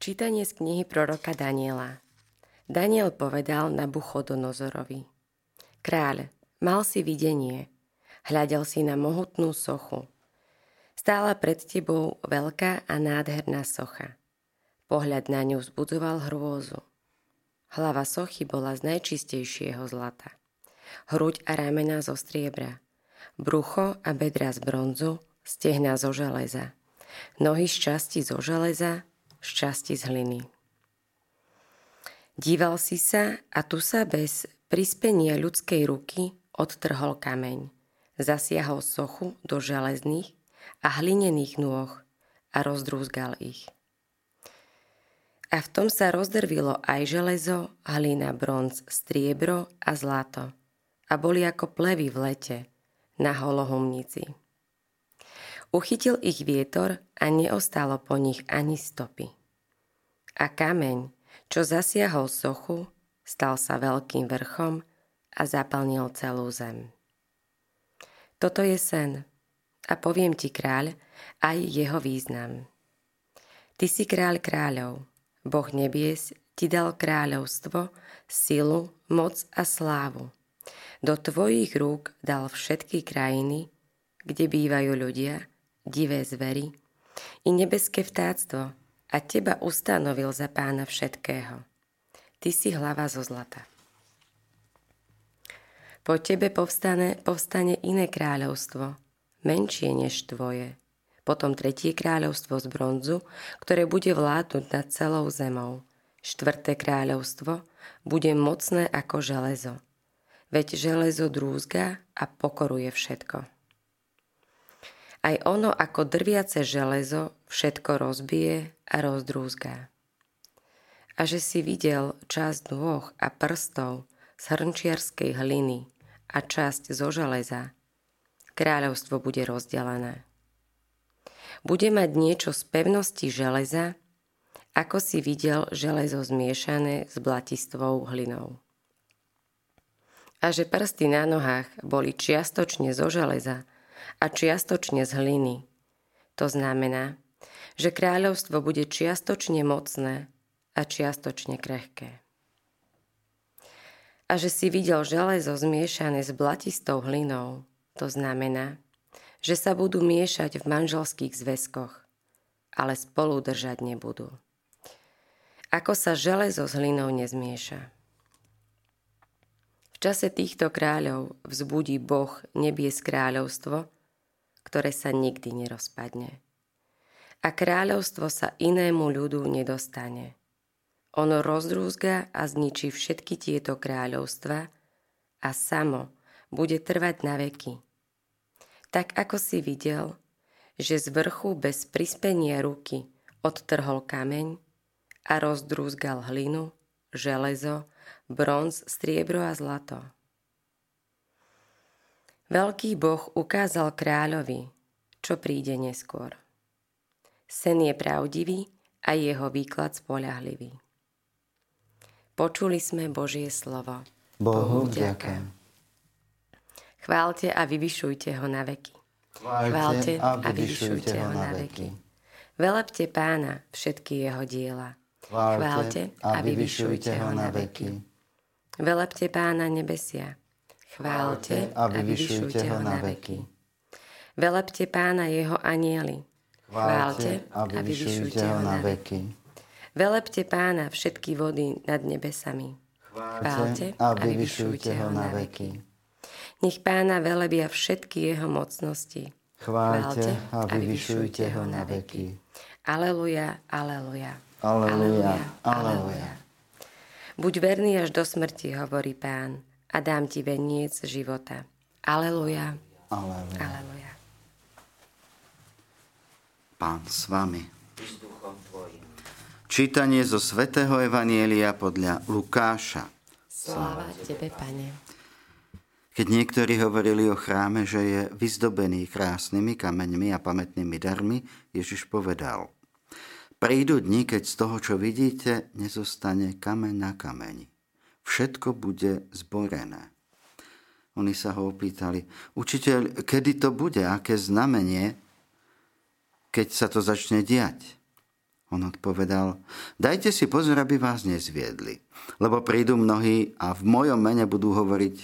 Čítanie z knihy proroka Daniela. Daniel povedal na Buchodonozorovi. Kráľ, mal si videnie. Hľadel si na mohutnú sochu. Stála pred tebou veľká a nádherná socha. Pohľad na ňu vzbudzoval hrôzu. Hlava sochy bola z najčistejšieho zlata. Hruď a ramena zo striebra. Brucho a bedra z bronzu, stehna zo železa. Nohy z časti zo železa, šťastí z hliny. Díval si sa a tu sa bez prispenia ľudskej ruky odtrhol kameň. Zasiahol sochu do železných a hlinených nôh a rozdrúzgal ich. A v tom sa rozdrvilo aj železo, hlina, bronz, striebro a zlato a boli ako plevy v lete na holohumnici. Uchytil ich vietor a neostalo po nich ani stopy. A kameň, čo zasiahol sochu, stal sa veľkým vrchom a zaplnil celú zem. Toto je sen a poviem ti, kráľ, aj jeho význam. Ty si kráľ kráľov, Boh nebies ti dal kráľovstvo, silu, moc a slávu. Do tvojich rúk dal všetky krajiny, kde bývajú ľudia divé zvery i nebeské vtáctvo a teba ustanovil za pána všetkého. Ty si hlava zo zlata. Po tebe povstane, povstane iné kráľovstvo, menšie než tvoje. Potom tretie kráľovstvo z bronzu, ktoré bude vládnuť nad celou zemou. Štvrté kráľovstvo bude mocné ako železo. Veď železo drúzga a pokoruje všetko. Aj ono ako drviace železo všetko rozbije a rozdrúzgá. A že si videl časť nôh a prstov z hrnčiarskej hliny a časť zo železa, kráľovstvo bude rozdelené. Bude mať niečo z pevnosti železa, ako si videl železo zmiešané s blatistvou hlinou. A že prsty na nohách boli čiastočne zo železa a čiastočne z hliny. To znamená, že kráľovstvo bude čiastočne mocné a čiastočne krehké. A že si videl železo zmiešané s blatistou hlinou, to znamená, že sa budú miešať v manželských zväzkoch, ale spolu držať nebudú. Ako sa železo s hlinou nezmieša. Čase týchto kráľov vzbudí Boh nebies kráľovstvo, ktoré sa nikdy nerozpadne. A kráľovstvo sa inému ľudu nedostane. Ono rozrúzga a zničí všetky tieto kráľovstva a samo bude trvať na veky. Tak ako si videl, že z vrchu bez prispenia ruky odtrhol kameň a rozdrúzgal hlinu, železo, bronz, striebro a zlato. Veľký boh ukázal kráľovi, čo príde neskôr. Sen je pravdivý a jeho výklad spolahlivý. Počuli sme Božie slovo. Bohu vďaka. Chválte a vyvyšujte ho na veky. Chválte a vyvyšujte ho na veky. Velepte pána všetky jeho diela. Chválte a vyvyšujte ho na veky. Velepte pána nebesia Chválte a vyvyšujte ho na veky. Velepte pána jeho anieli. Chválte a vyvyšujte ho na veky. Velepte pána všetky vody nad nebesami. Chválte a vyvyšujte ho na veky. Nech pána velebia všetky jeho mocnosti. Chválte a vyvyšujte ho na veky. Aleluja, aleluja. Aleluja, aleluja. Buď verný až do smrti, hovorí pán a dám ti veniec života. Aleluja. Aleluja. Aleluja. Pán s vami. Čítanie zo svätého Evanielia podľa Lukáša. Sláva Tebe, Pane. Keď niektorí hovorili o chráme, že je vyzdobený krásnymi kameňmi a pamätnými darmi, Ježiš povedal Prídu dni, keď z toho, čo vidíte, nezostane kameň na kameni všetko bude zborené. Oni sa ho opýtali, učiteľ, kedy to bude, aké znamenie, keď sa to začne diať? On odpovedal, dajte si pozor, aby vás nezviedli, lebo prídu mnohí a v mojom mene budú hovoriť,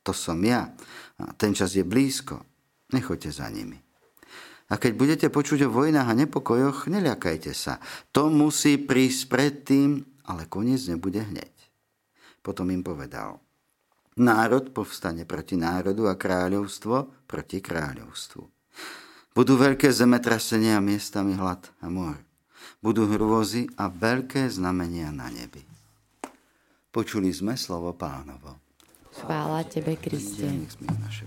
to som ja. A ten čas je blízko, nechoďte za nimi. A keď budete počuť o vojnách a nepokojoch, neľakajte sa. To musí prísť predtým, ale koniec nebude hneď. Potom im povedal, národ povstane proti národu a kráľovstvo proti kráľovstvu. Budú veľké zemetrasenia a miestami hlad a mor. Budú hrôzy a veľké znamenia na nebi. Počuli sme slovo pánovo. Chvála Tebe, Kriste. naše